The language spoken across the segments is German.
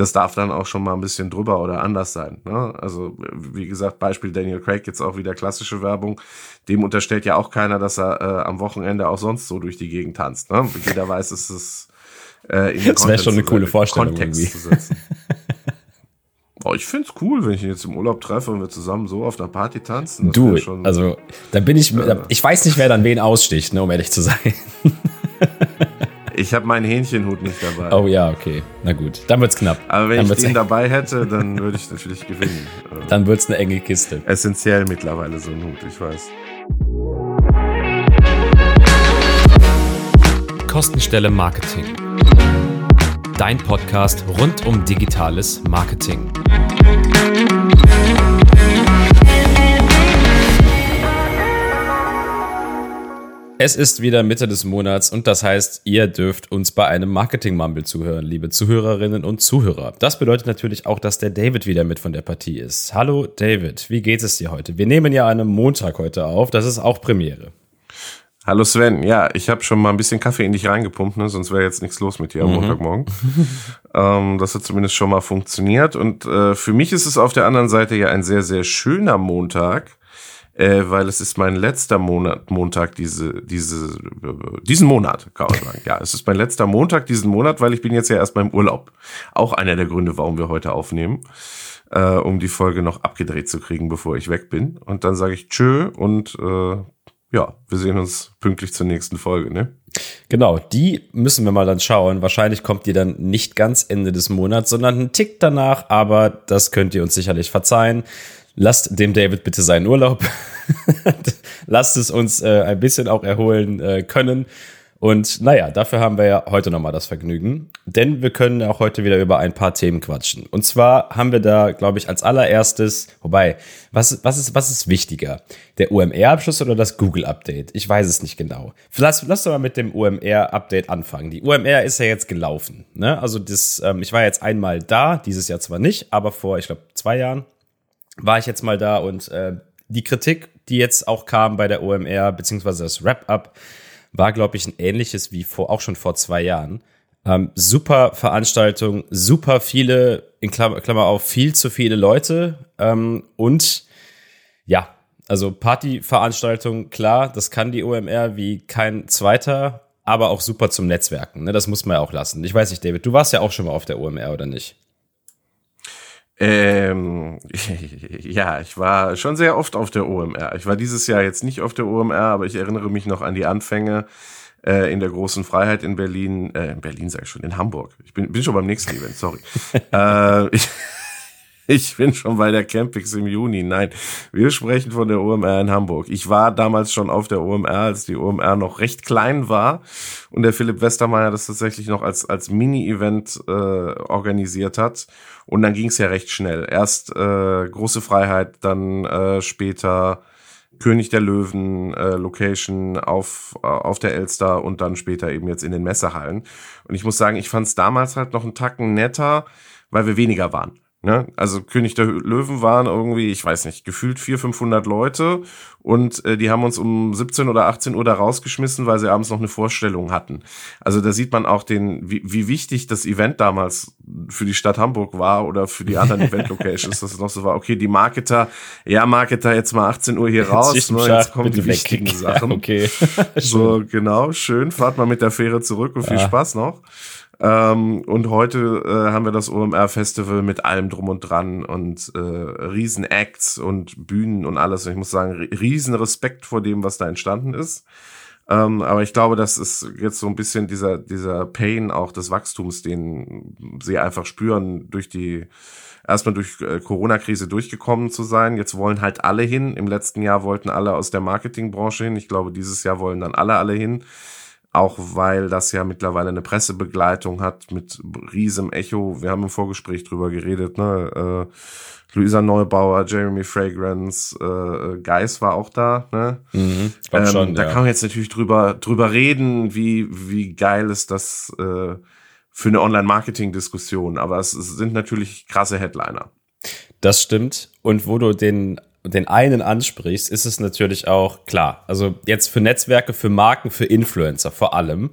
das darf dann auch schon mal ein bisschen drüber oder anders sein. Ne? Also, wie gesagt, Beispiel Daniel Craig, jetzt auch wieder klassische Werbung. Dem unterstellt ja auch keiner, dass er äh, am Wochenende auch sonst so durch die Gegend tanzt. Ne? Jeder weiß, es ist äh, in Das wäre schon eine coole Vorstellung. Kontext irgendwie. zu setzen. Oh, ich find's cool, wenn ich ihn jetzt im Urlaub treffe und wir zusammen so auf einer Party tanzen. Das du, schon, also da bin ich, äh, ich weiß nicht, wer dann wen aussticht, ne, um ehrlich zu sein. ich habe meinen Hähnchenhut nicht dabei. Oh ja, okay, na gut, dann wird's knapp. Aber wenn dann ich den dabei hätte, dann würde ich natürlich gewinnen. dann wird's eine enge Kiste. Essentiell mittlerweile so ein Hut, ich weiß. Kostenstelle Marketing dein Podcast rund um digitales Marketing. Es ist wieder Mitte des Monats und das heißt, ihr dürft uns bei einem Marketing-Mumble zuhören, liebe Zuhörerinnen und Zuhörer. Das bedeutet natürlich auch, dass der David wieder mit von der Partie ist. Hallo David, wie geht es dir heute? Wir nehmen ja einen Montag heute auf, das ist auch Premiere. Hallo Sven, ja, ich habe schon mal ein bisschen Kaffee in dich reingepumpt, ne? sonst wäre jetzt nichts los mit dir am mhm. Montagmorgen. ähm, das hat zumindest schon mal funktioniert. Und äh, für mich ist es auf der anderen Seite ja ein sehr, sehr schöner Montag, äh, weil es ist mein letzter Monat, Montag diese, diese, diesen Monat, kann man sagen. Ja, es ist mein letzter Montag diesen Monat, weil ich bin jetzt ja erst beim Urlaub. Auch einer der Gründe, warum wir heute aufnehmen. Äh, um die Folge noch abgedreht zu kriegen, bevor ich weg bin. Und dann sage ich Tschö und äh, ja, wir sehen uns pünktlich zur nächsten Folge, ne? Genau, die müssen wir mal dann schauen. Wahrscheinlich kommt die dann nicht ganz Ende des Monats, sondern einen Tick danach, aber das könnt ihr uns sicherlich verzeihen. Lasst dem David bitte seinen Urlaub. Lasst es uns äh, ein bisschen auch erholen äh, können. Und naja, dafür haben wir ja heute nochmal das Vergnügen, denn wir können auch heute wieder über ein paar Themen quatschen. Und zwar haben wir da, glaube ich, als allererstes, wobei, was, was, ist, was ist wichtiger? Der UMR-Abschluss oder das Google-Update? Ich weiß es nicht genau. Lass, lass doch mal mit dem UMR-Update anfangen. Die UMR ist ja jetzt gelaufen. Ne? Also das, ähm, ich war jetzt einmal da, dieses Jahr zwar nicht, aber vor, ich glaube, zwei Jahren war ich jetzt mal da und äh, die Kritik, die jetzt auch kam bei der OMR, beziehungsweise das Wrap-Up, war, glaube ich, ein ähnliches wie vor, auch schon vor zwei Jahren. Ähm, super Veranstaltung, super viele, in Klammer, Klammer auf, viel zu viele Leute ähm, und ja, also Partyveranstaltung, klar, das kann die OMR wie kein zweiter, aber auch super zum Netzwerken. Ne? Das muss man ja auch lassen. Ich weiß nicht, David, du warst ja auch schon mal auf der OMR, oder nicht? Ähm, ja, ich war schon sehr oft auf der OMR. Ich war dieses Jahr jetzt nicht auf der OMR, aber ich erinnere mich noch an die Anfänge äh, in der großen Freiheit in Berlin, äh, in Berlin sage ich schon, in Hamburg. Ich bin, bin schon beim nächsten Event, sorry. äh, ich, ich bin schon bei der Campix im Juni. Nein, wir sprechen von der OMR in Hamburg. Ich war damals schon auf der OMR, als die OMR noch recht klein war und der Philipp Westermeier das tatsächlich noch als, als Mini-Event äh, organisiert hat. Und dann ging es ja recht schnell. Erst äh, große Freiheit, dann äh, später König der Löwen äh, Location auf, äh, auf der Elster und dann später eben jetzt in den Messehallen. Und ich muss sagen, ich fand es damals halt noch einen Tacken netter, weil wir weniger waren. Ne? Also König der Löwen waren irgendwie, ich weiß nicht, gefühlt 400, 500 Leute und äh, die haben uns um 17 oder 18 Uhr da rausgeschmissen, weil sie abends noch eine Vorstellung hatten. Also da sieht man auch den, wie, wie wichtig das Event damals für die Stadt Hamburg war oder für die anderen Event-Locations, dass es noch so war, okay, die Marketer, ja, Marketer, jetzt mal 18 Uhr hier raus, jetzt, ne, jetzt kommen die wichtigen weg. Sachen. Ja, okay. so, genau, schön, fahrt mal mit der Fähre zurück und viel ja. Spaß noch. Ähm, und heute äh, haben wir das OMR-Festival mit allem drum und dran und äh, Riesen-Acts und Bühnen und alles. Und ich muss sagen, riesen Respekt vor dem, was da entstanden ist. Ähm, aber ich glaube, das ist jetzt so ein bisschen dieser, dieser Pain auch des Wachstums, den sie einfach spüren durch die, erstmal durch äh, Corona-Krise durchgekommen zu sein. Jetzt wollen halt alle hin. Im letzten Jahr wollten alle aus der Marketingbranche hin. Ich glaube, dieses Jahr wollen dann alle alle hin auch weil das ja mittlerweile eine Pressebegleitung hat mit riesem Echo. Wir haben im Vorgespräch drüber geredet, ne? Äh, Luisa Neubauer, Jeremy Fragrance, äh, Geis war auch da, ne? Mhm, ähm, schon, da ja. kann man jetzt natürlich drüber, drüber reden, wie, wie geil ist das äh, für eine Online-Marketing-Diskussion, aber es, es sind natürlich krasse Headliner. Das stimmt. Und wo du den den einen ansprichst, ist es natürlich auch klar. Also jetzt für Netzwerke, für Marken, für Influencer vor allem,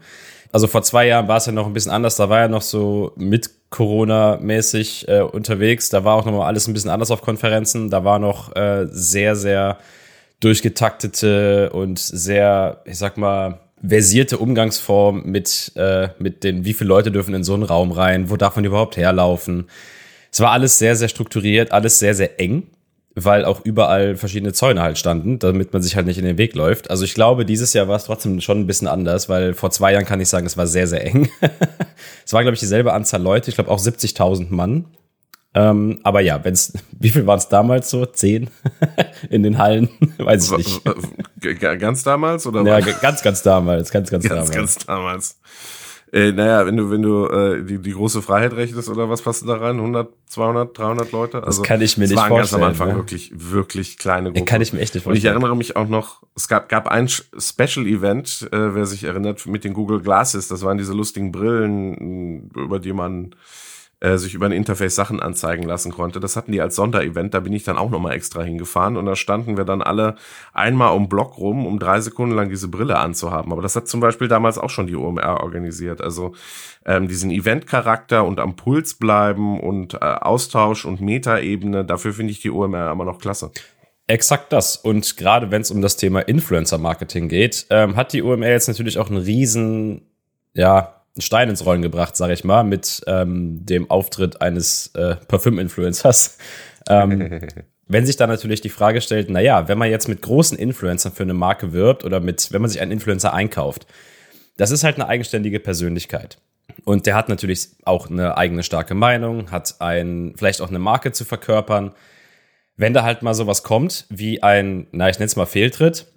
Also vor zwei Jahren war es ja noch ein bisschen anders. Da war ja noch so mit Corona-mäßig äh, unterwegs. Da war auch nochmal alles ein bisschen anders auf Konferenzen. Da war noch äh, sehr, sehr durchgetaktete und sehr, ich sag mal, versierte Umgangsform mit, äh, mit den, wie viele Leute dürfen in so einen Raum rein, wo darf man überhaupt herlaufen. Es war alles sehr, sehr strukturiert, alles sehr, sehr eng weil auch überall verschiedene Zäune halt standen, damit man sich halt nicht in den Weg läuft. Also ich glaube, dieses Jahr war es trotzdem schon ein bisschen anders, weil vor zwei Jahren kann ich sagen, es war sehr, sehr eng. es war, glaube ich, dieselbe Anzahl Leute, ich glaube auch 70.000 Mann. Ähm, aber ja, wenn's, wie viel waren es damals so? Zehn in den Hallen? Weiß ich nicht. Ganz damals oder? Ja, ganz, ganz damals, ganz, ganz, ganz damals. Ganz, ganz damals. Äh, naja, wenn du, wenn du äh, die, die große Freiheit rechnest oder was passt da rein? 100, 200, 300 Leute? Also, das kann ich mir nicht vorstellen. Das waren ganz am Anfang ne? wirklich, wirklich kleine Gruppen. Kann ich mir echt nicht vorstellen. Und ich erinnere mich auch noch, es gab, gab ein Special-Event, äh, wer sich erinnert, mit den Google Glasses. Das waren diese lustigen Brillen, über die man äh, sich über ein Interface Sachen anzeigen lassen konnte. Das hatten die als Sonderevent, da bin ich dann auch nochmal extra hingefahren und da standen wir dann alle einmal um Block rum, um drei Sekunden lang diese Brille anzuhaben. Aber das hat zum Beispiel damals auch schon die OMR organisiert. Also ähm, diesen Event-Charakter und am Puls bleiben und äh, Austausch und Metaebene, dafür finde ich die OMR immer noch klasse. Exakt das. Und gerade wenn es um das Thema Influencer-Marketing geht, ähm, hat die OMR jetzt natürlich auch einen riesen, ja, einen Stein ins Rollen gebracht, sage ich mal, mit ähm, dem Auftritt eines äh, Parfüm-Influencers. Ähm, wenn sich dann natürlich die Frage stellt, na ja, wenn man jetzt mit großen Influencern für eine Marke wirbt oder mit, wenn man sich einen Influencer einkauft, das ist halt eine eigenständige Persönlichkeit. Und der hat natürlich auch eine eigene starke Meinung, hat ein, vielleicht auch eine Marke zu verkörpern. Wenn da halt mal sowas kommt, wie ein, na, ich nenne es mal Fehltritt,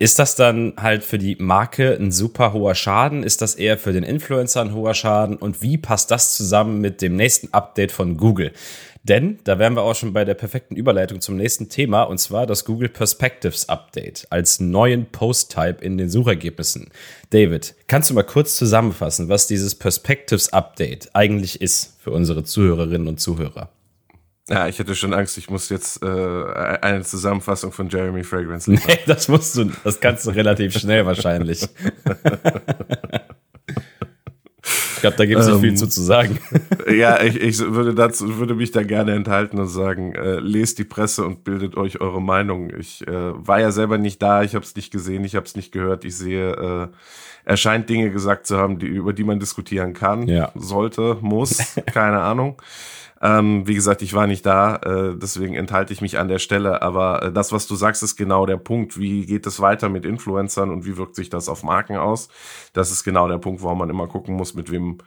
ist das dann halt für die Marke ein super hoher Schaden? Ist das eher für den Influencer ein hoher Schaden? Und wie passt das zusammen mit dem nächsten Update von Google? Denn da wären wir auch schon bei der perfekten Überleitung zum nächsten Thema, und zwar das Google Perspectives Update als neuen Post-Type in den Suchergebnissen. David, kannst du mal kurz zusammenfassen, was dieses Perspectives Update eigentlich ist für unsere Zuhörerinnen und Zuhörer? Ja, ich hatte schon Angst, ich muss jetzt äh, eine Zusammenfassung von Jeremy Fragrance liefern. Nee, das musst du, das kannst du relativ schnell wahrscheinlich. ich glaube, da gibt es nicht um, viel ähm, zu, zu sagen. ja, ich, ich würde dazu, würde mich da gerne enthalten und sagen, äh, lest die Presse und bildet euch eure Meinung. Ich äh, war ja selber nicht da, ich habe es nicht gesehen, ich habe es nicht gehört. Ich sehe, äh, er scheint Dinge gesagt zu haben, die, über die man diskutieren kann, ja. sollte, muss, keine Ahnung. Ähm, wie gesagt, ich war nicht da, äh, deswegen enthalte ich mich an der Stelle. Aber äh, das, was du sagst, ist genau der Punkt. Wie geht es weiter mit Influencern und wie wirkt sich das auf Marken aus? Das ist genau der Punkt, warum man immer gucken muss, mit wem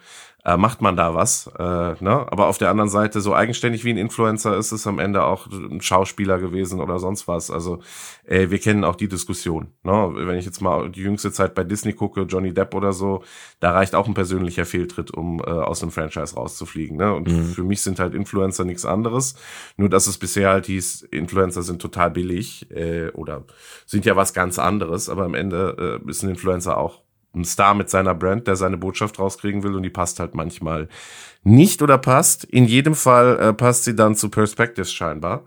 äh, macht man da was. Äh, ne? Aber auf der anderen Seite, so eigenständig wie ein Influencer ist es am Ende auch ein Schauspieler gewesen oder sonst was. Also äh, wir kennen auch die Diskussion. Ne? Wenn ich jetzt mal die jüngste Zeit bei Disney gucke, Johnny Depp oder so, da reicht auch ein persönlicher Fehltritt, um äh, aus einem Franchise rauszufliegen. Ne? Und mhm. für mich sind halt Influencer nichts anderes. Nur dass es bisher halt hieß, Influencer sind total billig äh, oder sind ja was ganz anderes, aber am Ende äh, ist ein Influencer auch ein Star mit seiner Brand, der seine Botschaft rauskriegen will und die passt halt manchmal nicht oder passt. In jedem Fall äh, passt sie dann zu Perspectives scheinbar.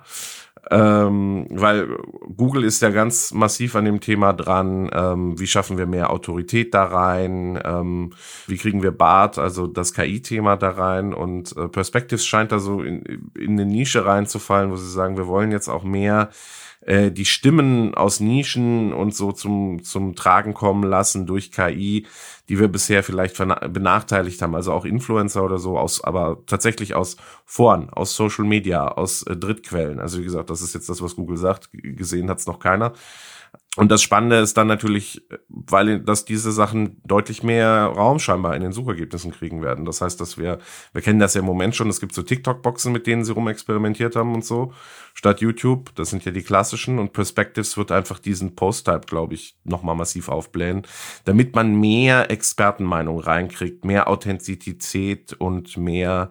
Ähm, weil Google ist ja ganz massiv an dem Thema dran, ähm, wie schaffen wir mehr Autorität da rein, ähm, wie kriegen wir BART, also das KI-Thema da rein und äh, Perspectives scheint da so in, in eine Nische reinzufallen, wo sie sagen, wir wollen jetzt auch mehr äh, die Stimmen aus Nischen und so zum, zum Tragen kommen lassen durch KI, die wir bisher vielleicht benachteiligt haben. Also auch Influencer oder so, aus, aber tatsächlich aus Foren, aus Social Media, aus äh, Drittquellen. Also wie gesagt, das ist jetzt das, was Google sagt. Gesehen hat es noch keiner. Und das Spannende ist dann natürlich, weil dass diese Sachen deutlich mehr Raum scheinbar in den Suchergebnissen kriegen werden. Das heißt, dass wir, wir kennen das ja im Moment schon, es gibt so TikTok-Boxen, mit denen sie rumexperimentiert haben und so, statt YouTube. Das sind ja die klassischen und Perspectives wird einfach diesen Post-Type, glaube ich, nochmal massiv aufblähen, damit man mehr Expertenmeinung reinkriegt, mehr Authentizität und mehr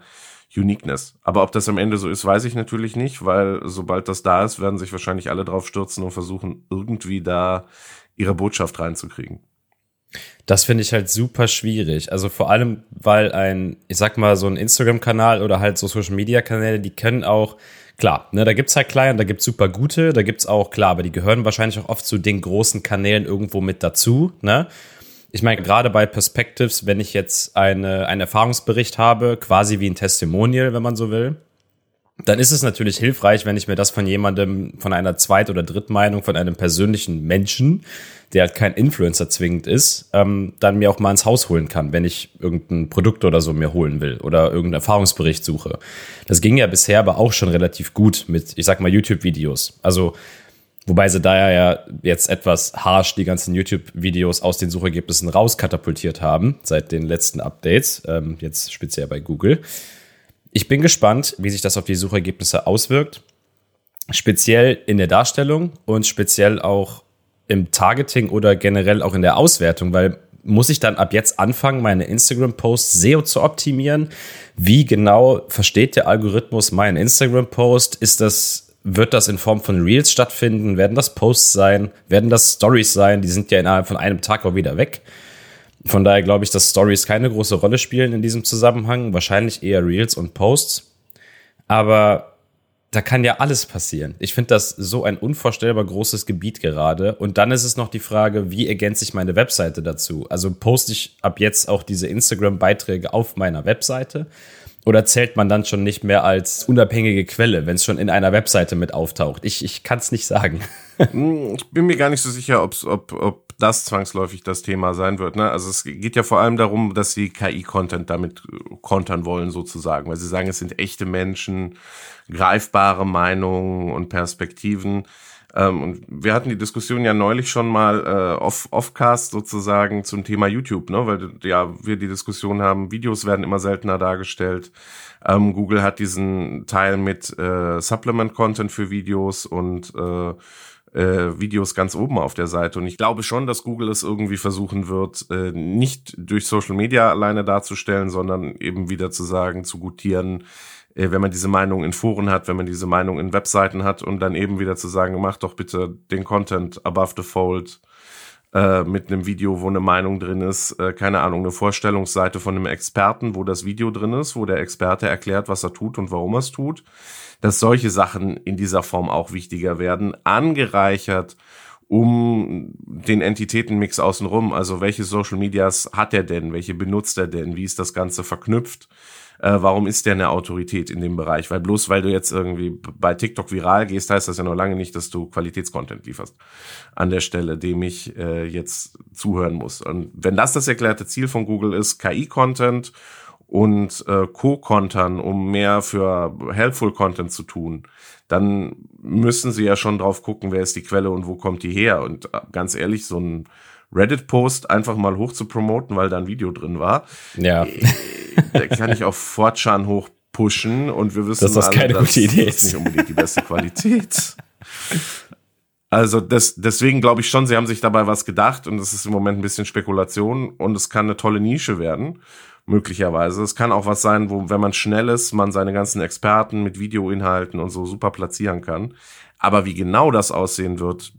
Uniqueness. Aber ob das am Ende so ist, weiß ich natürlich nicht, weil sobald das da ist, werden sich wahrscheinlich alle drauf stürzen und versuchen, irgendwie da ihre Botschaft reinzukriegen. Das finde ich halt super schwierig. Also vor allem, weil ein, ich sag mal, so ein Instagram-Kanal oder halt so Social-Media-Kanäle, die können auch, klar, ne, da gibt's halt kleine, da gibt's super gute, da gibt's auch, klar, aber die gehören wahrscheinlich auch oft zu den großen Kanälen irgendwo mit dazu, ne? Ich meine, gerade bei Perspectives, wenn ich jetzt eine, einen Erfahrungsbericht habe, quasi wie ein Testimonial, wenn man so will, dann ist es natürlich hilfreich, wenn ich mir das von jemandem, von einer Zweit- oder Drittmeinung, von einem persönlichen Menschen, der halt kein Influencer zwingend ist, ähm, dann mir auch mal ins Haus holen kann, wenn ich irgendein Produkt oder so mir holen will oder irgendeinen Erfahrungsbericht suche. Das ging ja bisher aber auch schon relativ gut mit, ich sag mal, YouTube-Videos. Also, wobei sie da ja jetzt etwas harsh die ganzen YouTube-Videos aus den Suchergebnissen rauskatapultiert haben, seit den letzten Updates, ähm, jetzt speziell bei Google. Ich bin gespannt, wie sich das auf die Suchergebnisse auswirkt. Speziell in der Darstellung und speziell auch im Targeting oder generell auch in der Auswertung, weil muss ich dann ab jetzt anfangen, meine Instagram-Posts SEO zu optimieren? Wie genau versteht der Algorithmus meinen Instagram-Post? Ist das, wird das in Form von Reels stattfinden? Werden das Posts sein? Werden das Stories sein? Die sind ja innerhalb von einem Tag auch wieder weg. Von daher glaube ich, dass Stories keine große Rolle spielen in diesem Zusammenhang. Wahrscheinlich eher Reels und Posts. Aber da kann ja alles passieren. Ich finde das so ein unvorstellbar großes Gebiet gerade. Und dann ist es noch die Frage, wie ergänze ich meine Webseite dazu? Also poste ich ab jetzt auch diese Instagram-Beiträge auf meiner Webseite? Oder zählt man dann schon nicht mehr als unabhängige Quelle, wenn es schon in einer Webseite mit auftaucht? Ich, ich kann es nicht sagen. Hm, ich bin mir gar nicht so sicher, ob's, ob, ob das zwangsläufig das Thema sein wird. Ne? Also es geht ja vor allem darum, dass sie KI-Content damit kontern wollen, sozusagen, weil sie sagen, es sind echte Menschen, greifbare Meinungen und Perspektiven. Ähm, und wir hatten die Diskussion ja neulich schon mal äh, off, offcast sozusagen zum Thema YouTube, ne? weil ja wir die Diskussion haben, Videos werden immer seltener dargestellt. Ähm, Google hat diesen Teil mit äh, Supplement-Content für Videos und äh, äh, Videos ganz oben auf der Seite. Und ich glaube schon, dass Google es irgendwie versuchen wird, äh, nicht durch Social Media alleine darzustellen, sondern eben wieder zu sagen, zu gutieren, wenn man diese Meinung in Foren hat, wenn man diese Meinung in Webseiten hat und dann eben wieder zu sagen, mach doch bitte den Content above the fold äh, mit einem Video, wo eine Meinung drin ist, äh, keine Ahnung, eine Vorstellungsseite von einem Experten, wo das Video drin ist, wo der Experte erklärt, was er tut und warum er es tut, dass solche Sachen in dieser Form auch wichtiger werden, angereichert um den Entitätenmix außenrum. Also welche Social Medias hat er denn? Welche benutzt er denn? Wie ist das Ganze verknüpft? Äh, warum ist der eine Autorität in dem Bereich? Weil bloß weil du jetzt irgendwie bei TikTok viral gehst, heißt das ja noch lange nicht, dass du Qualitätscontent lieferst an der Stelle, dem ich äh, jetzt zuhören muss. Und wenn das das erklärte Ziel von Google ist, KI-Content und äh, Co-Kontern, um mehr für Helpful Content zu tun, dann müssen sie ja schon drauf gucken, wer ist die Quelle und wo kommt die her. Und äh, ganz ehrlich, so ein Reddit-Post einfach mal hoch zu promoten, weil da ein Video drin war. Ja. Da kann ich auf Fortran hoch pushen und wir wissen, dass das alle, keine gute Idee ist. nicht unbedingt die beste Qualität. Also das, deswegen glaube ich schon, sie haben sich dabei was gedacht und es ist im Moment ein bisschen Spekulation und es kann eine tolle Nische werden, möglicherweise. Es kann auch was sein, wo, wenn man schnell ist, man seine ganzen Experten mit Videoinhalten und so super platzieren kann. Aber wie genau das aussehen wird,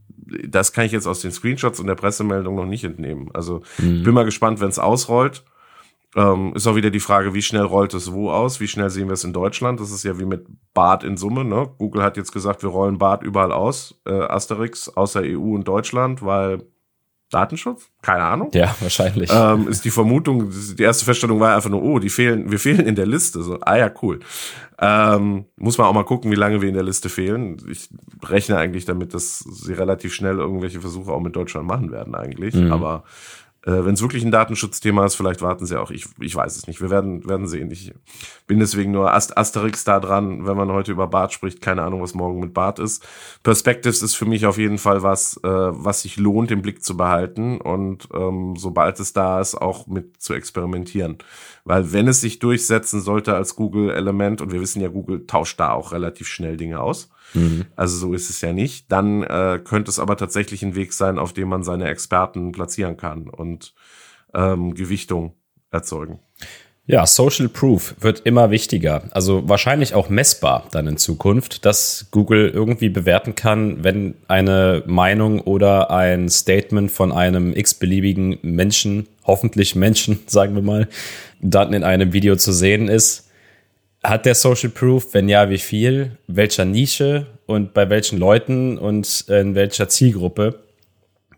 das kann ich jetzt aus den Screenshots und der Pressemeldung noch nicht entnehmen. Also mhm. bin mal gespannt, wenn es ausrollt. Ähm, ist auch wieder die Frage, wie schnell rollt es wo aus? Wie schnell sehen wir es in Deutschland? Das ist ja wie mit Bart in Summe. Ne? Google hat jetzt gesagt, wir rollen Bart überall aus, äh, Asterix, außer EU und Deutschland, weil Datenschutz? Keine Ahnung. Ja, wahrscheinlich. Ähm, ist die Vermutung, die erste Feststellung war einfach nur, oh, die fehlen, wir fehlen in der Liste. So, ah ja, cool. Ähm, muss man auch mal gucken, wie lange wir in der Liste fehlen. Ich rechne eigentlich damit, dass sie relativ schnell irgendwelche Versuche auch mit Deutschland machen werden eigentlich. Mhm. Aber Wenn es wirklich ein Datenschutzthema ist, vielleicht warten sie auch. Ich, ich weiß es nicht. Wir werden, werden sehen. Ich bin deswegen nur Ast Asterix da dran, wenn man heute über Bart spricht. Keine Ahnung, was morgen mit Bart ist. Perspectives ist für mich auf jeden Fall was, äh, was sich lohnt, im Blick zu behalten und ähm, sobald es da ist, auch mit zu experimentieren. Weil wenn es sich durchsetzen sollte als Google-Element, und wir wissen ja, Google tauscht da auch relativ schnell Dinge aus, Mhm. Also so ist es ja nicht. Dann äh, könnte es aber tatsächlich ein Weg sein, auf dem man seine Experten platzieren kann und ähm, Gewichtung erzeugen. Ja, Social Proof wird immer wichtiger. Also wahrscheinlich auch messbar dann in Zukunft, dass Google irgendwie bewerten kann, wenn eine Meinung oder ein Statement von einem x-beliebigen Menschen, hoffentlich Menschen, sagen wir mal, dann in einem Video zu sehen ist, hat der Social Proof? Wenn ja, wie viel? Welcher Nische und bei welchen Leuten und in welcher Zielgruppe?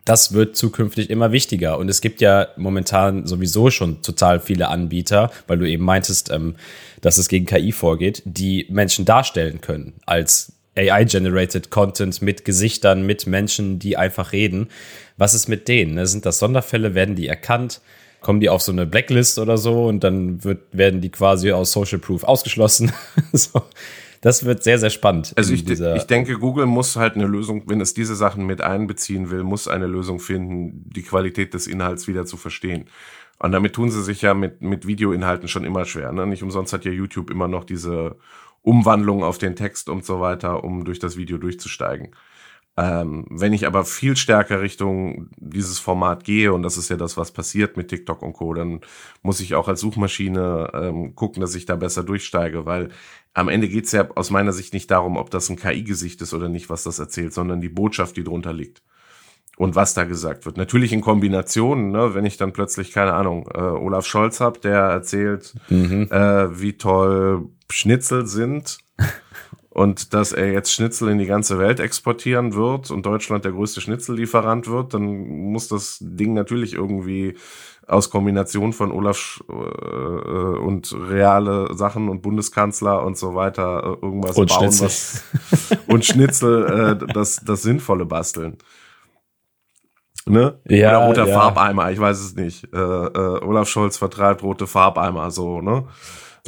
das wird zukünftig immer wichtiger. Und es gibt ja momentan sowieso schon total viele Anbieter, weil du eben meintest, ähm, dass es gegen KI vorgeht, die Menschen darstellen können als AI-generated Content mit Gesichtern, mit Menschen, die einfach reden. Was ist mit denen? Ne? Sind das Sonderfälle? Werden die erkannt? Kommen die auf so eine Blacklist oder so und dann wird, werden die quasi aus Social Proof ausgeschlossen? so das wird sehr, sehr spannend. Also ich, ich denke, Google muss halt eine Lösung, wenn es diese Sachen mit einbeziehen will, muss eine Lösung finden, die Qualität des Inhalts wieder zu verstehen. Und damit tun sie sich ja mit, mit Videoinhalten schon immer schwer. Ne? Nicht umsonst hat ja YouTube immer noch diese Umwandlung auf den Text und so weiter, um durch das Video durchzusteigen. Ähm, wenn ich aber viel stärker Richtung dieses Format gehe, und das ist ja das, was passiert mit TikTok und Co., dann muss ich auch als Suchmaschine ähm, gucken, dass ich da besser durchsteige, weil am Ende geht's ja aus meiner Sicht nicht darum, ob das ein KI-Gesicht ist oder nicht, was das erzählt, sondern die Botschaft, die drunter liegt. Und was da gesagt wird. Natürlich in Kombination, ne, wenn ich dann plötzlich, keine Ahnung, äh, Olaf Scholz hab, der erzählt, mhm. äh, wie toll Schnitzel sind und dass er jetzt Schnitzel in die ganze Welt exportieren wird und Deutschland der größte Schnitzellieferant wird, dann muss das Ding natürlich irgendwie aus Kombination von Olaf äh, und reale Sachen und Bundeskanzler und so weiter äh, irgendwas und bauen Schnitzel. was und Schnitzel äh, das das sinnvolle basteln. Ne? Ja, Oder roter ja. Farbeimer, ich weiß es nicht. Äh, äh, Olaf Scholz vertreibt rote Farbeimer so, ne?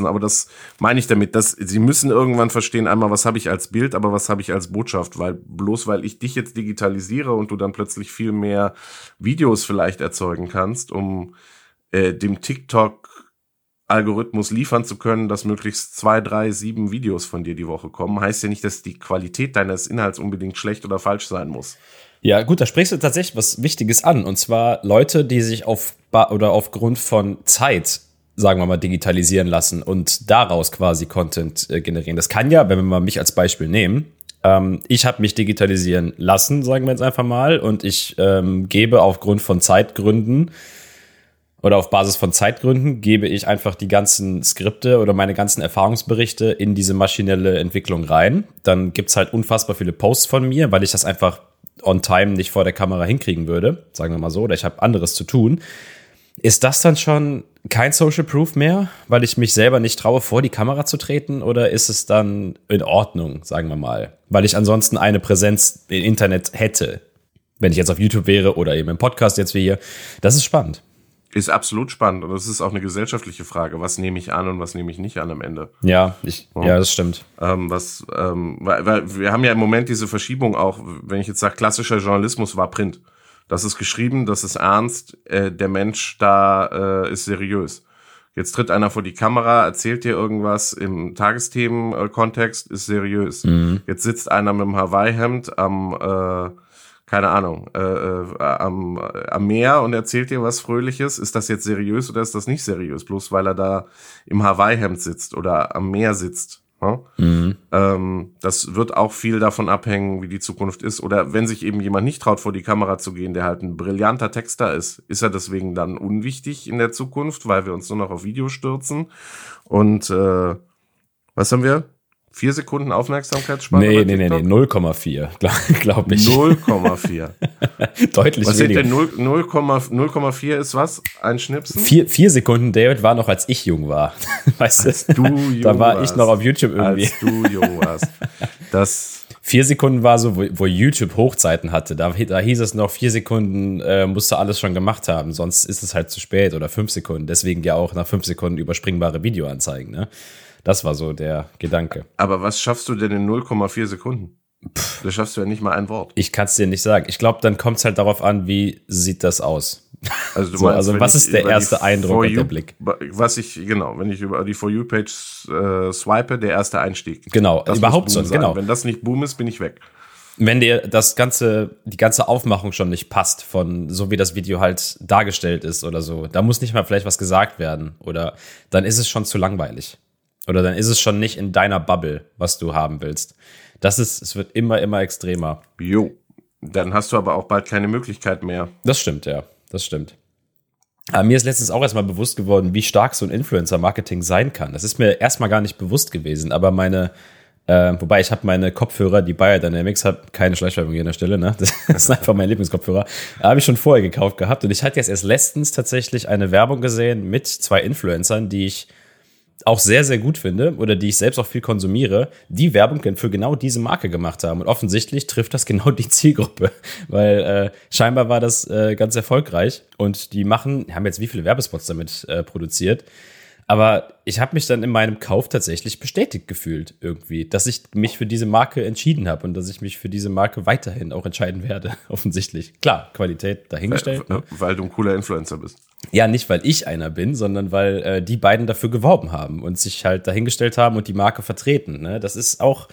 Aber das meine ich damit, dass sie müssen irgendwann verstehen, einmal, was habe ich als Bild, aber was habe ich als Botschaft, weil bloß weil ich dich jetzt digitalisiere und du dann plötzlich viel mehr Videos vielleicht erzeugen kannst, um äh, dem TikTok Algorithmus liefern zu können, dass möglichst zwei, drei, sieben Videos von dir die Woche kommen, heißt ja nicht, dass die Qualität deines Inhalts unbedingt schlecht oder falsch sein muss. Ja, gut, da sprichst du tatsächlich was Wichtiges an. Und zwar Leute, die sich auf oder aufgrund von Zeit sagen wir mal, digitalisieren lassen und daraus quasi Content äh, generieren. Das kann ja, wenn wir mal mich als Beispiel nehmen, ähm, ich habe mich digitalisieren lassen, sagen wir jetzt einfach mal, und ich ähm, gebe aufgrund von Zeitgründen oder auf Basis von Zeitgründen gebe ich einfach die ganzen Skripte oder meine ganzen Erfahrungsberichte in diese maschinelle Entwicklung rein. Dann gibt's halt unfassbar viele Posts von mir, weil ich das einfach on time nicht vor der Kamera hinkriegen würde, sagen wir mal so, oder ich habe anderes zu tun. Ist das dann schon kein Social Proof mehr, weil ich mich selber nicht traue, vor die Kamera zu treten? Oder ist es dann in Ordnung, sagen wir mal? Weil ich ansonsten eine Präsenz im Internet hätte. Wenn ich jetzt auf YouTube wäre oder eben im Podcast jetzt wie hier. Das ist spannend. Ist absolut spannend. Und das ist auch eine gesellschaftliche Frage. Was nehme ich an und was nehme ich nicht an am Ende? Ja, ich, ja. ja das stimmt. Ähm, was, ähm, weil, weil wir haben ja im Moment diese Verschiebung auch, wenn ich jetzt sage, klassischer Journalismus war Print. Das ist geschrieben, das ist ernst, äh, der Mensch da äh, ist seriös. Jetzt tritt einer vor die Kamera, erzählt dir irgendwas im Tagesthemen-Kontext, ist seriös. Mhm. Jetzt sitzt einer mit dem Hawaii-Hemd am, äh, keine Ahnung, äh, äh, am, am Meer und erzählt dir was Fröhliches. Ist das jetzt seriös oder ist das nicht seriös? Bloß weil er da im Hawaii-Hemd sitzt oder am Meer sitzt. Ja? Mhm. Ähm, das wird auch viel davon abhängen, wie die Zukunft ist. Oder wenn sich eben jemand nicht traut, vor die Kamera zu gehen, der halt ein brillanter Texter ist, ist er deswegen dann unwichtig in der Zukunft, weil wir uns nur noch auf Video stürzen. Und äh, was haben wir? Vier Sekunden Aufmerksamkeitsspanne? Nee, nee, nee, nee, 0,4, glaube glaub ich. 0,4. Deutlich was weniger. Was denn 0,4 ist was? Ein Schnipsen? Vier, vier Sekunden, David, war noch, als ich jung war. Weißt als du? du jung Da war warst. ich noch auf YouTube irgendwie. Als du jung warst. Das Vier Sekunden war so, wo, wo YouTube Hochzeiten hatte. Da, da hieß es noch, vier Sekunden äh, musst du alles schon gemacht haben, sonst ist es halt zu spät oder fünf Sekunden. Deswegen ja auch nach fünf Sekunden überspringbare Videoanzeigen. Ne? Das war so der Gedanke. Aber was schaffst du denn in 0,4 Sekunden? Pff, da schaffst du ja nicht mal ein Wort. Ich kann es dir nicht sagen. Ich glaube, dann kommt es halt darauf an, wie sieht das aus. Also, so, meinst, also was ist der erste Eindruck und der Blick? Was ich, genau, wenn ich über die For You-Page äh, swipe, der erste Einstieg. Genau, Das überhaupt so, genau. Wenn das nicht Boom ist, bin ich weg. Wenn dir das ganze, die ganze Aufmachung schon nicht passt, von so wie das Video halt dargestellt ist oder so, da muss nicht mal vielleicht was gesagt werden. Oder dann ist es schon zu langweilig. Oder dann ist es schon nicht in deiner Bubble, was du haben willst. Das ist, es wird immer, immer extremer. Jo. Dann hast du aber auch bald keine Möglichkeit mehr. Das stimmt, ja. Das stimmt. Aber mir ist letztens auch erstmal bewusst geworden, wie stark so ein Influencer-Marketing sein kann. Das ist mir erstmal gar nicht bewusst gewesen, aber meine Äh, wobei ich habe meine Kopfhörer, die Biodynamics, hat keine Schleichwerbung hier an der Stelle, ne? Das, das ist einfach mein Lieblingskopfhörer. Habe ich schon vorher gekauft gehabt und ich hatte jetzt erst letztens tatsächlich eine Werbung gesehen mit zwei Influencern, die ich auch sehr, sehr gut finde oder die ich selbst auch viel konsumiere, die Werbung für genau diese Marke gemacht haben. Und offensichtlich trifft das genau die Zielgruppe, weil äh, scheinbar war das äh, ganz erfolgreich. Und die machen, haben jetzt wie viele Werbespots damit äh, produziert aber ich habe mich dann in meinem Kauf tatsächlich bestätigt gefühlt irgendwie, dass ich mich für diese Marke entschieden habe und dass ich mich für diese Marke weiterhin auch entscheiden werde, offensichtlich. Klar, Qualität dahingestellt. Weil, ne? weil du ein cooler Influencer bist. Ja, nicht weil ich einer bin, sondern weil äh, die beiden dafür geworben haben und sich halt dahingestellt haben und die Marke vertreten. Ne? Das ist auch,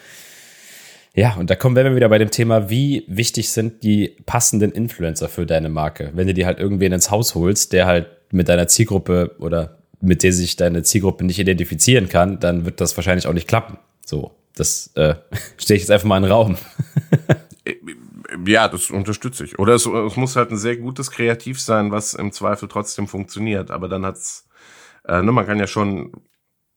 ja, und da kommen wir wieder bei dem Thema, wie wichtig sind die passenden Influencer für deine Marke. Wenn du dir halt irgendwen ins Haus holst, der halt mit deiner Zielgruppe oder mit der sich deine Zielgruppe nicht identifizieren kann, dann wird das wahrscheinlich auch nicht klappen. So, das äh, stehe ich jetzt einfach mal in den Raum. ja, das unterstütze ich. Oder es, es, muss halt ein sehr gutes Kreativ sein, was im Zweifel trotzdem funktioniert. Aber dann hat's, äh, ne, man kann ja schon,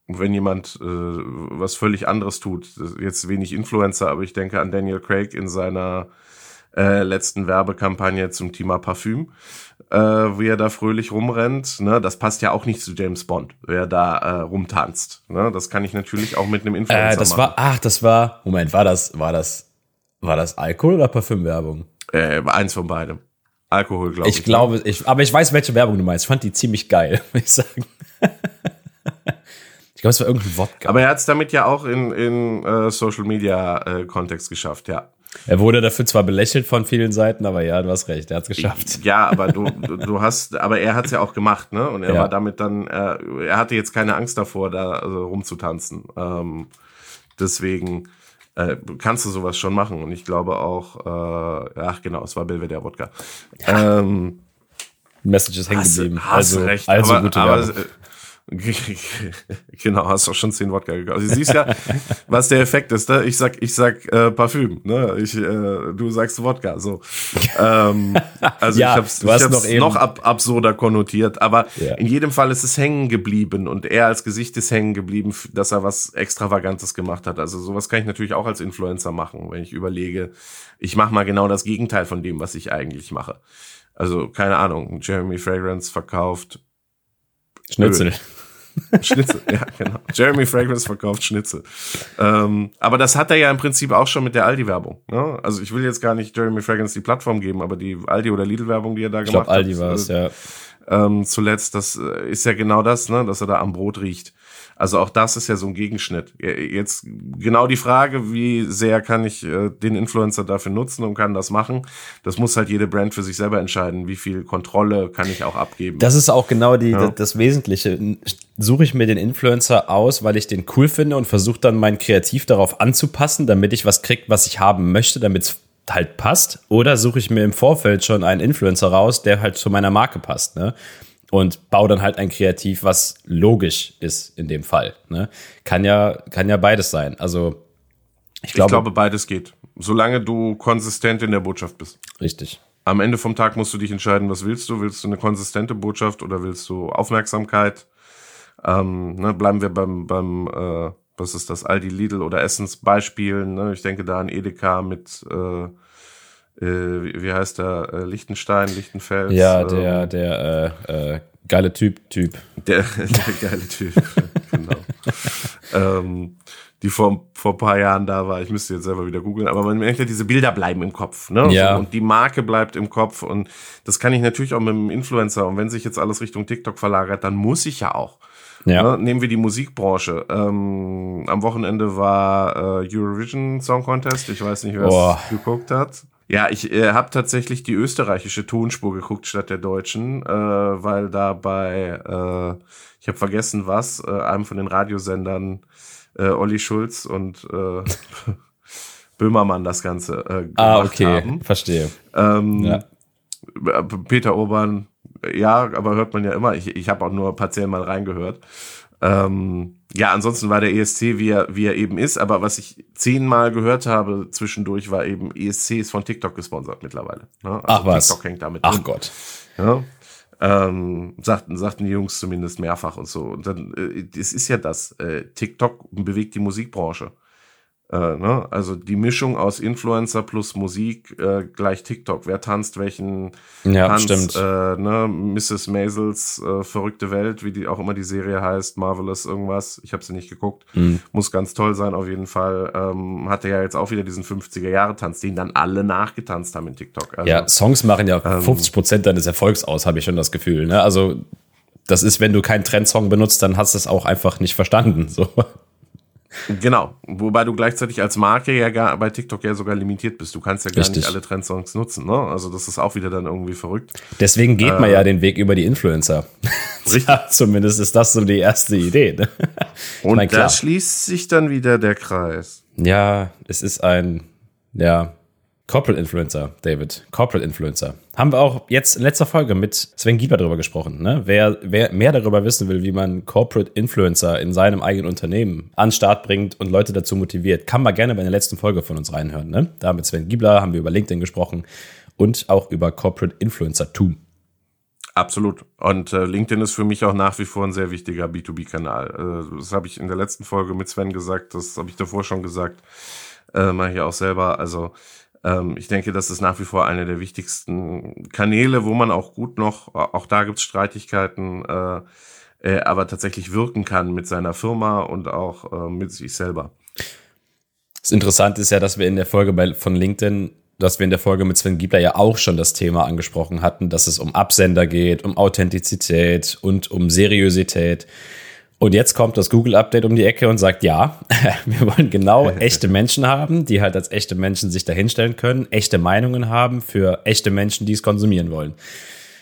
wenn jemand äh, was völlig anderes tut, jetzt wenig Influencer, aber ich denke an Daniel Craig in seiner äh, letzten Werbekampagne zum Thema Parfüm äh, wie er da fröhlich rumrennt. Ne? Das passt ja auch nicht zu James Bond, wer da äh, rumtanzt. Ne? Das kann ich natürlich auch mit einem Influencer äh, das machen. war, ach, das war, Moment, war das, war das, war das Alkohol oder Parfümwerbung? Äh, eins von beidem. Alkohol, glaube ich. Ich glaube, ne? ich, aber ich weiß, welche Werbung du meinst. Ich fand die ziemlich geil, muss ich sagen. ich glaube, es war irgendein Wodka. Aber er hat es damit ja auch in, in uh, Social Media uh, Kontext geschafft, ja. Er wurde dafür zwar belächelt von vielen Seiten, aber ja, du hast recht, er hat es geschafft. Ja, aber du, du hast, aber er hat es ja auch gemacht, ne? Und er ja. war damit dann, äh, er hatte jetzt keine Angst davor, da also, rumzutanzen. Ähm, deswegen äh, kannst du sowas schon machen. Und ich glaube auch, äh, ach genau, es war Belvedere Wodka. Ähm, Message ist hängen geblieben. Hast, also, recht, also aber, gute aber, genau, hast auch schon zehn Wodka gekauft. Also, du siehst ja, was der Effekt ist. Ne? Ich sag, ich sag äh, Parfüm, ne? Ich, äh, du sagst Wodka. So. ähm, also ja, ich hab's, ich hab's noch, noch ab, absurder konnotiert, aber ja. in jedem Fall ist es hängen geblieben und er als Gesicht ist hängen geblieben, dass er was Extravagantes gemacht hat. Also sowas kann ich natürlich auch als Influencer machen, wenn ich überlege, ich mache mal genau das Gegenteil von dem, was ich eigentlich mache. Also keine Ahnung, Jeremy Fragrance verkauft Schnitzel. Öl. Schnitzel, ja, genau. Jeremy Fragrance verkauft Schnitzel. Ähm, aber das hat er ja im Prinzip auch schon mit der Aldi-Werbung. Ne? Also ich will jetzt gar nicht Jeremy Fragrance die Plattform geben, aber die Aldi- oder Lidl-Werbung, die er da ich gemacht glaub, hat. Aldi war es, ja. Ähm, zuletzt, das äh, ist ja genau das, ne, dass er da am Brot riecht. Also auch das ist ja so ein Gegenschnitt. Jetzt genau die Frage, wie sehr kann ich äh, den Influencer dafür nutzen und kann das machen? Das muss halt jede Brand für sich selber entscheiden. Wie viel Kontrolle kann ich auch abgeben? Das ist auch genau die, ja. das Wesentliche. Suche ich mir den Influencer aus, weil ich den cool finde und versuche dann mein Kreativ darauf anzupassen, damit ich was kriege, was ich haben möchte, damit es halt passt? Oder suche ich mir im Vorfeld schon einen Influencer raus, der halt zu meiner Marke passt? Ne? und baue dann halt ein Kreativ, was logisch ist in dem Fall. Ne? Kann ja, kann ja beides sein. Also ich glaube, ich glaube, beides geht, solange du konsistent in der Botschaft bist. Richtig. Am Ende vom Tag musst du dich entscheiden, was willst du? Willst du eine konsistente Botschaft oder willst du Aufmerksamkeit? Ähm, ne, bleiben wir beim, beim äh, was ist das, Aldi, Lidl oder Essensbeispielen. Ne? Ich denke da an Edeka mit äh, äh, wie heißt der, äh, Lichtenstein, Lichtenfels? Ja, der, ähm, der äh, äh, geile Typ, Typ. Der, der geile Typ, genau. ähm, die vor, vor ein paar Jahren da war. Ich müsste jetzt selber wieder googeln, aber man merkt ja, diese Bilder bleiben im Kopf, ne? Ja. Und die Marke bleibt im Kopf und das kann ich natürlich auch mit einem Influencer. Und wenn sich jetzt alles Richtung TikTok verlagert, dann muss ich ja auch. Ja. Ne? Nehmen wir die Musikbranche. Ähm, am Wochenende war äh, Eurovision Song Contest. Ich weiß nicht, wer es geguckt hat. Ja, ich äh, habe tatsächlich die österreichische Tonspur geguckt statt der deutschen, äh, weil da bei, äh, ich habe vergessen was, äh, einem von den Radiosendern äh, Olli Schulz und äh, Böhmermann das Ganze äh, gemacht Ah, okay, haben. verstehe. Ähm, ja. Peter Urban, ja, aber hört man ja immer. Ich, ich habe auch nur partiell mal reingehört. Ähm, ja, ansonsten war der ESC, wie er, wie er eben ist, aber was ich zehnmal gehört habe zwischendurch, war eben, ESC ist von TikTok gesponsert mittlerweile. Ne? Also Ach was? TikTok hängt damit Ach drin. Gott. Ja? Ähm, sagten, sagten die Jungs zumindest mehrfach und so. Und dann, äh, es ist ja das, äh, TikTok bewegt die Musikbranche. Äh, ne? Also die Mischung aus Influencer plus Musik äh, gleich TikTok. Wer tanzt welchen Ja, Tanz? stimmt. Äh, ne? Mrs. Maisels äh, verrückte Welt, wie die auch immer die Serie heißt, Marvelous irgendwas. Ich habe sie nicht geguckt. Mhm. Muss ganz toll sein auf jeden Fall. Ähm, hatte ja jetzt auch wieder diesen 50er Jahre Tanz, den dann alle nachgetanzt haben in TikTok. Also, Ja, Songs machen ja Ähm. 50 Prozent deines Erfolgs aus, habe ich schon das Gefühl. Ne? Also das ist, wenn du keinen Trendsong benutzt, dann hast du es auch einfach nicht verstanden. So. Genau, wobei du gleichzeitig als Marke ja gar bei TikTok ja sogar limitiert bist. Du kannst ja gar Richtig. nicht alle Trendsongs nutzen, ne? Also das ist auch wieder dann irgendwie verrückt. Deswegen geht man ja den Weg über die Influencer. Äh. Richtig. ja, zumindest ist das so die erste Idee. Ne? Und mein, da schließt sich dann wieder der Kreis. Ja, es ist ein, ja, Corporate Influencer, David. Corporate Influencer. Haben wir auch jetzt in letzter Folge mit Sven Gieber darüber gesprochen. Ne? Wer, wer mehr darüber wissen will, wie man Corporate Influencer in seinem eigenen Unternehmen an den Start bringt und Leute dazu motiviert, kann man gerne bei der letzten Folge von uns reinhören. Ne? Da mit Sven Giebler haben wir über LinkedIn gesprochen und auch über Corporate Influencer-Tum. Absolut. Und äh, LinkedIn ist für mich auch nach wie vor ein sehr wichtiger B2B-Kanal. Äh, das habe ich in der letzten Folge mit Sven gesagt, das habe ich davor schon gesagt, äh, mache ich auch selber. Also ich denke, das ist nach wie vor einer der wichtigsten Kanäle, wo man auch gut noch, auch da gibt's Streitigkeiten, äh, äh, aber tatsächlich wirken kann mit seiner Firma und auch äh, mit sich selber. Das Interessante ist ja, dass wir in der Folge bei, von LinkedIn, dass wir in der Folge mit Sven Giebler ja auch schon das Thema angesprochen hatten, dass es um Absender geht, um Authentizität und um Seriosität. Und jetzt kommt das Google-Update um die Ecke und sagt, ja, wir wollen genau echte Menschen haben, die halt als echte Menschen sich dahinstellen können, echte Meinungen haben für echte Menschen, die es konsumieren wollen.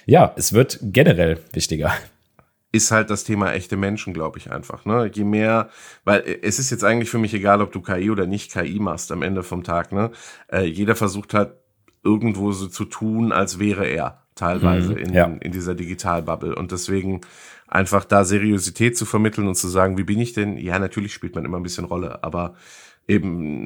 Ja, es wird generell wichtiger. ist halt das Thema echte Menschen, glaube ich einfach. Ne? Je mehr, weil äh, es ist jetzt eigentlich für mich egal, ob du KI oder nicht KI machst am Ende vom Tag. Ne? Äh, jeder versucht halt irgendwo so zu tun, als wäre er teilweise Mhm, in, ja. in dieser Digitalbubble. Und deswegen einfach da Seriosität zu vermitteln und zu sagen, wie bin ich denn? Ja, natürlich spielt man immer ein bisschen Rolle, aber eben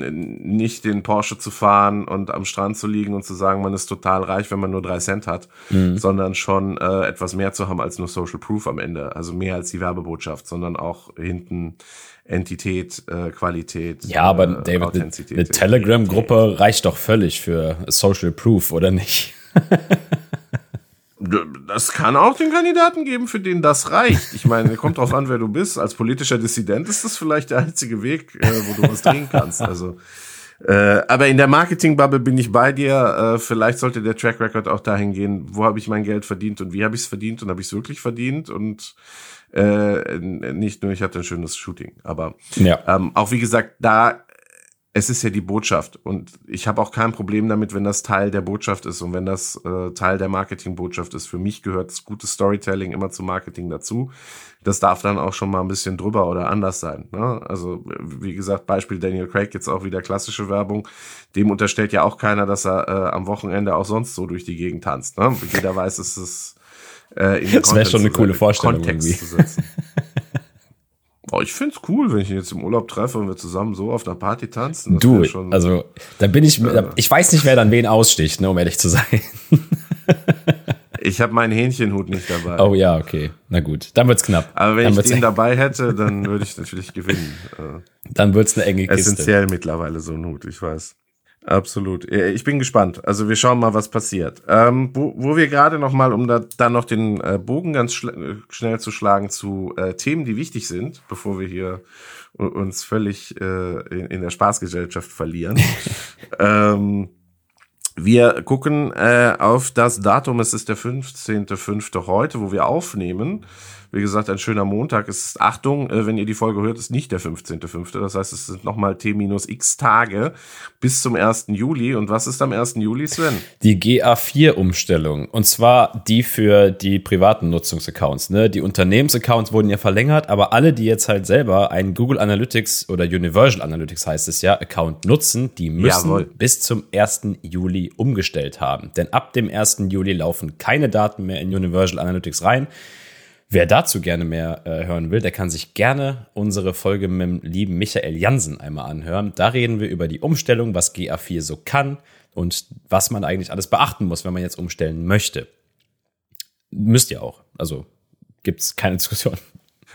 nicht den Porsche zu fahren und am Strand zu liegen und zu sagen, man ist total reich, wenn man nur drei Cent hat, Mhm. sondern schon äh, etwas mehr zu haben als nur Social Proof am Ende. Also mehr als die Werbebotschaft, sondern auch hinten Entität, äh, Qualität. Ja, aber äh, David, eine, eine Telegram-Gruppe reicht doch völlig für Social Proof, oder nicht? Das kann auch den Kandidaten geben, für den das reicht. Ich meine, kommt drauf an, wer du bist. Als politischer Dissident ist das vielleicht der einzige Weg, äh, wo du was drehen kannst. Also, äh, aber in der Marketing-Bubble bin ich bei dir. Äh, vielleicht sollte der Track Record auch dahin gehen, wo habe ich mein Geld verdient und wie habe ich es verdient und habe ich es wirklich verdient und äh, nicht nur, ich hatte ein schönes Shooting. Aber Ja. ähm, auch wie gesagt, da es ist ja die Botschaft und ich habe auch kein Problem damit, wenn das Teil der Botschaft ist und wenn das äh, Teil der Marketingbotschaft ist. Für mich gehört das gute Storytelling immer zum Marketing dazu. Das darf dann auch schon mal ein bisschen drüber oder anders sein. Ne? Also wie gesagt, Beispiel Daniel Craig jetzt auch wieder klassische Werbung. Dem unterstellt ja auch keiner, dass er äh, am Wochenende auch sonst so durch die Gegend tanzt. Ne? Jeder weiß, es ist äh, in den Das wär Kontext schon eine coole Vorstellung Kontext irgendwie. zu setzen. Oh, ich find's cool, wenn ich ihn jetzt im Urlaub treffe und wir zusammen so auf einer Party tanzen. Das Du, schon, also da bin ich, ich weiß nicht, wer dann wen aussticht, ne, um ehrlich zu sein. ich habe meinen Hähnchenhut nicht dabei. Oh ja, okay, na gut, dann wird's knapp. Aber wenn dann ich den eng, dabei hätte, dann würde ich natürlich gewinnen. Äh, dann wird's eine enge Kiste. essentiell mittlerweile so ein Hut, ich weiß. Absolut. Ich bin gespannt. Also wir schauen mal, was passiert. Ähm, wo, wo wir gerade noch mal, um da dann noch den äh, Bogen ganz schnell zu schlagen zu äh, Themen, die wichtig sind, bevor wir hier uns völlig äh, in, in der Spaßgesellschaft verlieren. ähm, wir gucken äh, auf das Datum. Es ist der 15.05. heute, wo wir aufnehmen. Wie gesagt, ein schöner Montag. Es ist, Achtung, äh, wenn ihr die Folge hört, ist nicht der 15.05. Das heißt, es sind nochmal T-X Tage bis zum 1. Juli. Und was ist am 1. Juli, Sven? Die GA4-Umstellung. Und zwar die für die privaten Nutzungsaccounts. Ne? Die Unternehmensaccounts wurden ja verlängert, aber alle, die jetzt halt selber einen Google Analytics oder Universal Analytics heißt es ja, Account nutzen, die müssen Jawohl. bis zum 1. Juli umgestellt haben. Denn ab dem 1. Juli laufen keine Daten mehr in Universal Analytics rein. Wer dazu gerne mehr äh, hören will, der kann sich gerne unsere Folge mit dem lieben Michael Jansen einmal anhören. Da reden wir über die Umstellung, was GA4 so kann und was man eigentlich alles beachten muss, wenn man jetzt umstellen möchte. Müsst ihr auch. Also gibt's keine Diskussion.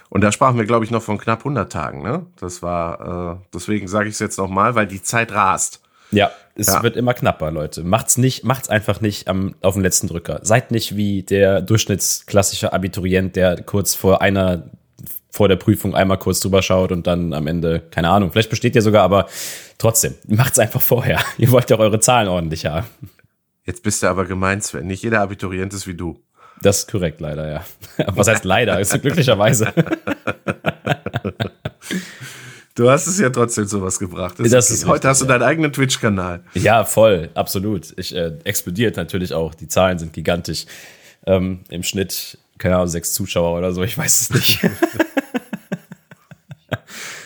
Und da sprachen wir, glaube ich, noch von knapp 100 Tagen. Ne? Das war, äh, deswegen sage ich es jetzt nochmal, weil die Zeit rast. Ja, es Ja. wird immer knapper, Leute. Macht's nicht, macht's einfach nicht am, auf den letzten Drücker. Seid nicht wie der durchschnittsklassische Abiturient, der kurz vor einer, vor der Prüfung einmal kurz drüber schaut und dann am Ende, keine Ahnung, vielleicht besteht ihr sogar, aber trotzdem, macht's einfach vorher. Ihr wollt ja eure Zahlen ordentlich haben. Jetzt bist du aber gemein, Sven. Nicht jeder Abiturient ist wie du. Das ist korrekt, leider, ja. Was heißt leider? Ist glücklicherweise. Du hast es ja trotzdem sowas gebracht. Das ist Heute richtig, hast du deinen eigenen Twitch-Kanal. Ja, voll, absolut. Ich äh, explodiert natürlich auch. Die Zahlen sind gigantisch. Ähm, Im Schnitt, keine Ahnung, sechs Zuschauer oder so, ich weiß es nicht.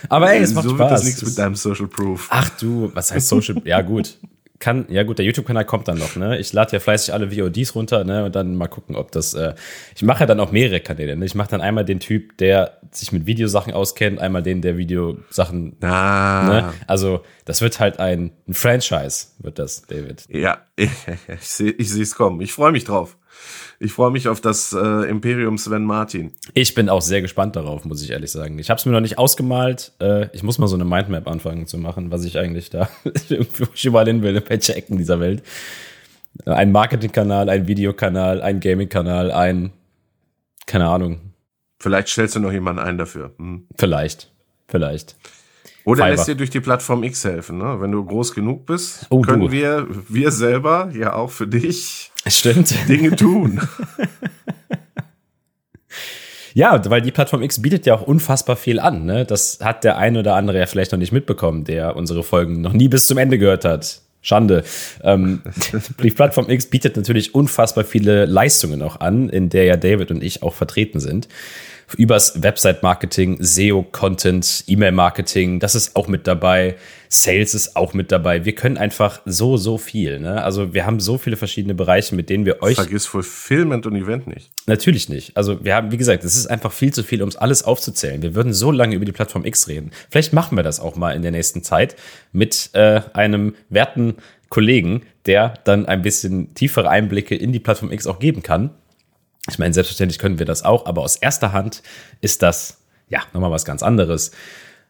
Aber ey, es macht so Spaß. wird das nichts mit deinem Social Proof. Ach du, was heißt Social? ja, gut. Kann, ja gut, der YouTube-Kanal kommt dann noch, ne? Ich lade ja fleißig alle VODs runter, ne? Und dann mal gucken, ob das. Äh, ich mache ja dann auch mehrere Kanäle, ne? Ich mache dann einmal den Typ, der sich mit Videosachen auskennt, einmal den, der Videosachen. Ah, Ne? Also, das wird halt ein, ein Franchise, wird das, David. ja, ich, ich sehe ich es kommen. Ich freue mich drauf. Ich freue mich auf das äh, Imperium Sven Martin. Ich bin auch sehr gespannt darauf, muss ich ehrlich sagen. Ich habe es mir noch nicht ausgemalt. Äh, ich muss mal so eine Mindmap anfangen zu machen, was ich eigentlich da überall hin will, in welche Ecken dieser Welt. Äh, Ein Marketingkanal, ein Videokanal, ein Gaming-Kanal, ein keine Ahnung, Vielleicht stellst du noch jemanden ein dafür. Hm. vielleicht, vielleicht. Oder Fiverr. lässt dir durch die Plattform X helfen. Ne? Wenn du groß genug bist, Oh, können du. wir, wir selber ja auch für dich Stimmt. Dinge tun. Ja, weil die Plattform X bietet ja auch unfassbar viel an. Ne? Das hat der ein oder andere ja vielleicht noch nicht mitbekommen, der unsere Folgen noch nie bis zum Ende gehört hat. Schande. Ähm, die Plattform X bietet natürlich unfassbar viele Leistungen auch an, in der ja David und ich auch vertreten sind. Übers Website-Marketing, SEO-Content, E-Mail-Marketing, das ist auch mit dabei. Sales ist auch mit dabei. Wir können einfach so, so viel. Ne? Also wir haben so viele verschiedene Bereiche, mit denen wir euch Vergiss Fulfillment und Event nicht. Natürlich nicht. Also wir haben, wie gesagt, es ist einfach viel zu viel, um es alles aufzuzählen. Wir würden so lange über die Plattform X reden. Vielleicht machen wir das auch mal in der nächsten Zeit mit äh, einem werten Kollegen, der dann ein bisschen tiefere Einblicke in die Plattform X auch geben kann. Ich meine, selbstverständlich können wir das auch, aber aus erster Hand ist das ja nochmal was ganz anderes.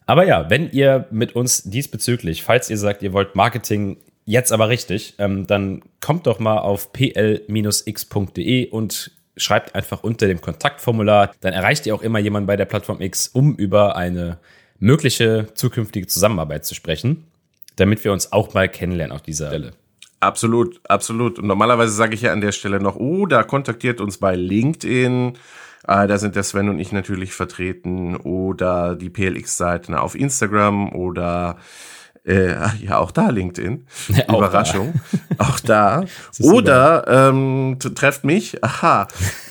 Aber ja, wenn ihr mit uns diesbezüglich, falls ihr sagt, ihr wollt Marketing jetzt aber richtig, ähm, dann kommt doch mal auf pl-x.de und schreibt einfach unter dem Kontaktformular. Dann erreicht ihr auch immer jemanden bei der Plattform X, um über eine mögliche zukünftige Zusammenarbeit zu sprechen, damit wir uns auch mal kennenlernen auf dieser Stelle. Absolut, absolut. Und normalerweise sage ich ja an der Stelle noch, oh, da kontaktiert uns bei LinkedIn. Äh, da sind der Sven und ich natürlich vertreten. Oder die PLX-Seiten auf Instagram oder äh, ja, auch da LinkedIn. Auch Überraschung. Auch da. ist überall. Oder ähm, trefft mich, aha,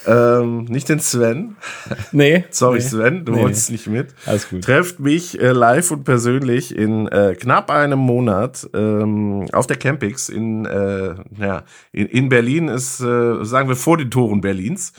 ähm, nicht den Sven. Nee. Sorry, nee. Sven, du Nee. wolltest nicht mit. Alles gut. Trefft mich äh, live und persönlich in äh, knapp einem Monat ähm, auf der Campix in, äh, ja, in, in Berlin ist, äh, sagen wir, vor den Toren Berlins,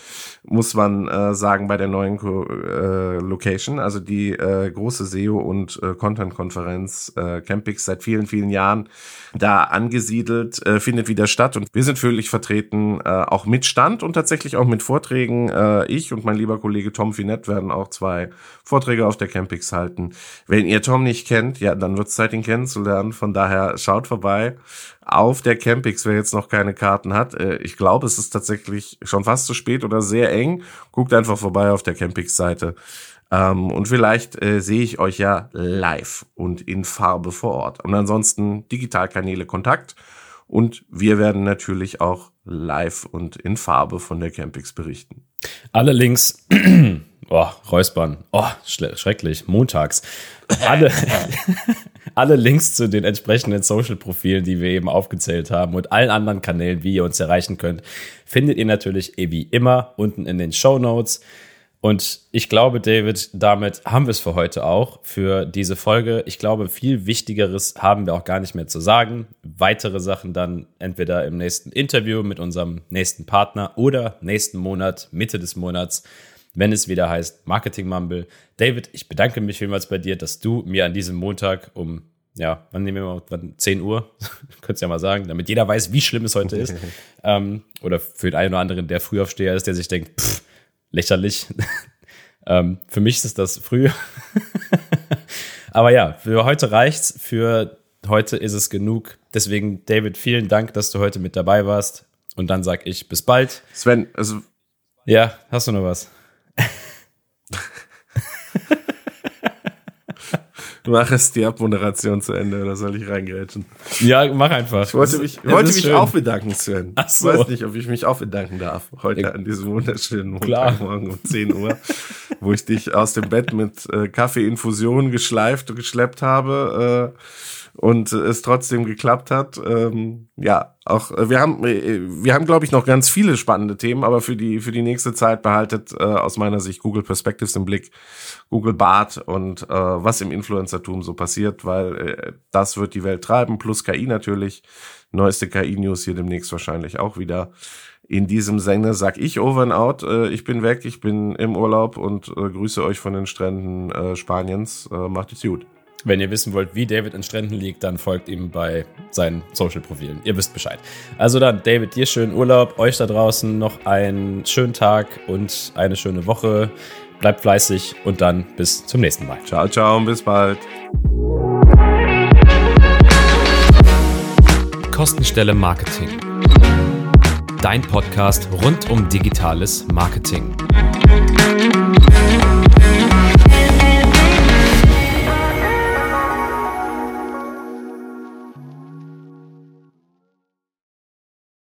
muss man äh, sagen, bei der neuen Co äh, Location. Also die äh, große SEO- und Content-Konferenz äh, Campix seit vielen, vielen Jahren da angesiedelt, äh, findet wieder statt und wir sind völlig vertreten, äh, auch mit Stand und tatsächlich auch mit Vorträgen. Äh, ich und mein lieber Kollege Tom Finett werden auch zwei Vorträge auf der Campix halten. Wenn ihr Tom nicht kennt, ja, dann wird es Zeit, ihn kennenzulernen. Von daher schaut vorbei auf der Campix, wer jetzt noch keine Karten hat. Äh, ich glaube, es ist tatsächlich schon fast zu spät oder sehr eng. Guckt einfach vorbei auf der Campix-Seite. Ähm, und vielleicht äh, sehe ich euch ja live und in Farbe vor Ort. Und ansonsten Digitalkanäle Kontakt. Und wir werden natürlich auch live und in Farbe von der Campix berichten. Alle Links, oh, Räuspern, oh, schrecklich, montags. Alle, alle Links zu den entsprechenden Social-Profilen, die wir eben aufgezählt haben und allen anderen Kanälen, wie ihr uns erreichen könnt, findet ihr natürlich eh wie immer unten in den Show Notes. Und ich glaube, David, damit haben wir es für heute auch, für diese Folge. Ich glaube, viel Wichtigeres haben wir auch gar nicht mehr zu sagen. Weitere Sachen dann entweder im nächsten Interview mit unserem nächsten Partner oder nächsten Monat, Mitte des Monats, wenn es wieder heißt Marketing Mumble. David, ich bedanke mich vielmals bei dir, dass du mir an diesem Montag um, ja, wann nehmen wir mal, wann, 10 Uhr, könntest ja mal sagen, damit jeder weiß, wie schlimm es heute ist. ähm, oder für den einen oder anderen, der Frühaufsteher ist, der sich denkt, pff, lächerlich. Ähm, für mich ist das früh. Aber ja, für heute reicht's. Für heute ist es genug. Deswegen, David, vielen Dank, dass du heute mit dabei warst. Und dann sag ich bis bald. Sven, also. Ja, hast du noch was? Mach es die Abmoderation zu Ende oder soll ich reingrätschen? Ja, mach einfach. Ich wollte mich, ich wollte mich auch bedanken, Sven. Ach so. Ich weiß nicht, ob ich mich auch bedanken darf. Heute ja. an diesem wunderschönen Montagmorgen um 10 Uhr, wo ich dich aus dem Bett mit äh, Kaffeeinfusion geschleift und geschleppt habe. Äh, und es trotzdem geklappt hat. Ähm, ja, auch äh, wir haben äh, wir haben glaube ich noch ganz viele spannende Themen, aber für die für die nächste Zeit behaltet äh, aus meiner Sicht Google Perspectives im Blick, Google Bart und äh, was im Influencertum so passiert, weil äh, das wird die Welt treiben plus KI natürlich. Neueste KI News hier demnächst wahrscheinlich auch wieder. In diesem Sinne sag ich over and out. Äh, ich bin weg, ich bin im Urlaub und äh, grüße euch von den Stränden äh, Spaniens. Äh, macht es gut. Wenn ihr wissen wollt, wie David in Stränden liegt, dann folgt ihm bei seinen Social-Profilen. Ihr wisst Bescheid. Also dann, David, dir schönen Urlaub, euch da draußen noch einen schönen Tag und eine schöne Woche. Bleibt fleißig und dann bis zum nächsten Mal. Ciao, ciao und bis bald. Kostenstelle Marketing dein Podcast rund um digitales Marketing.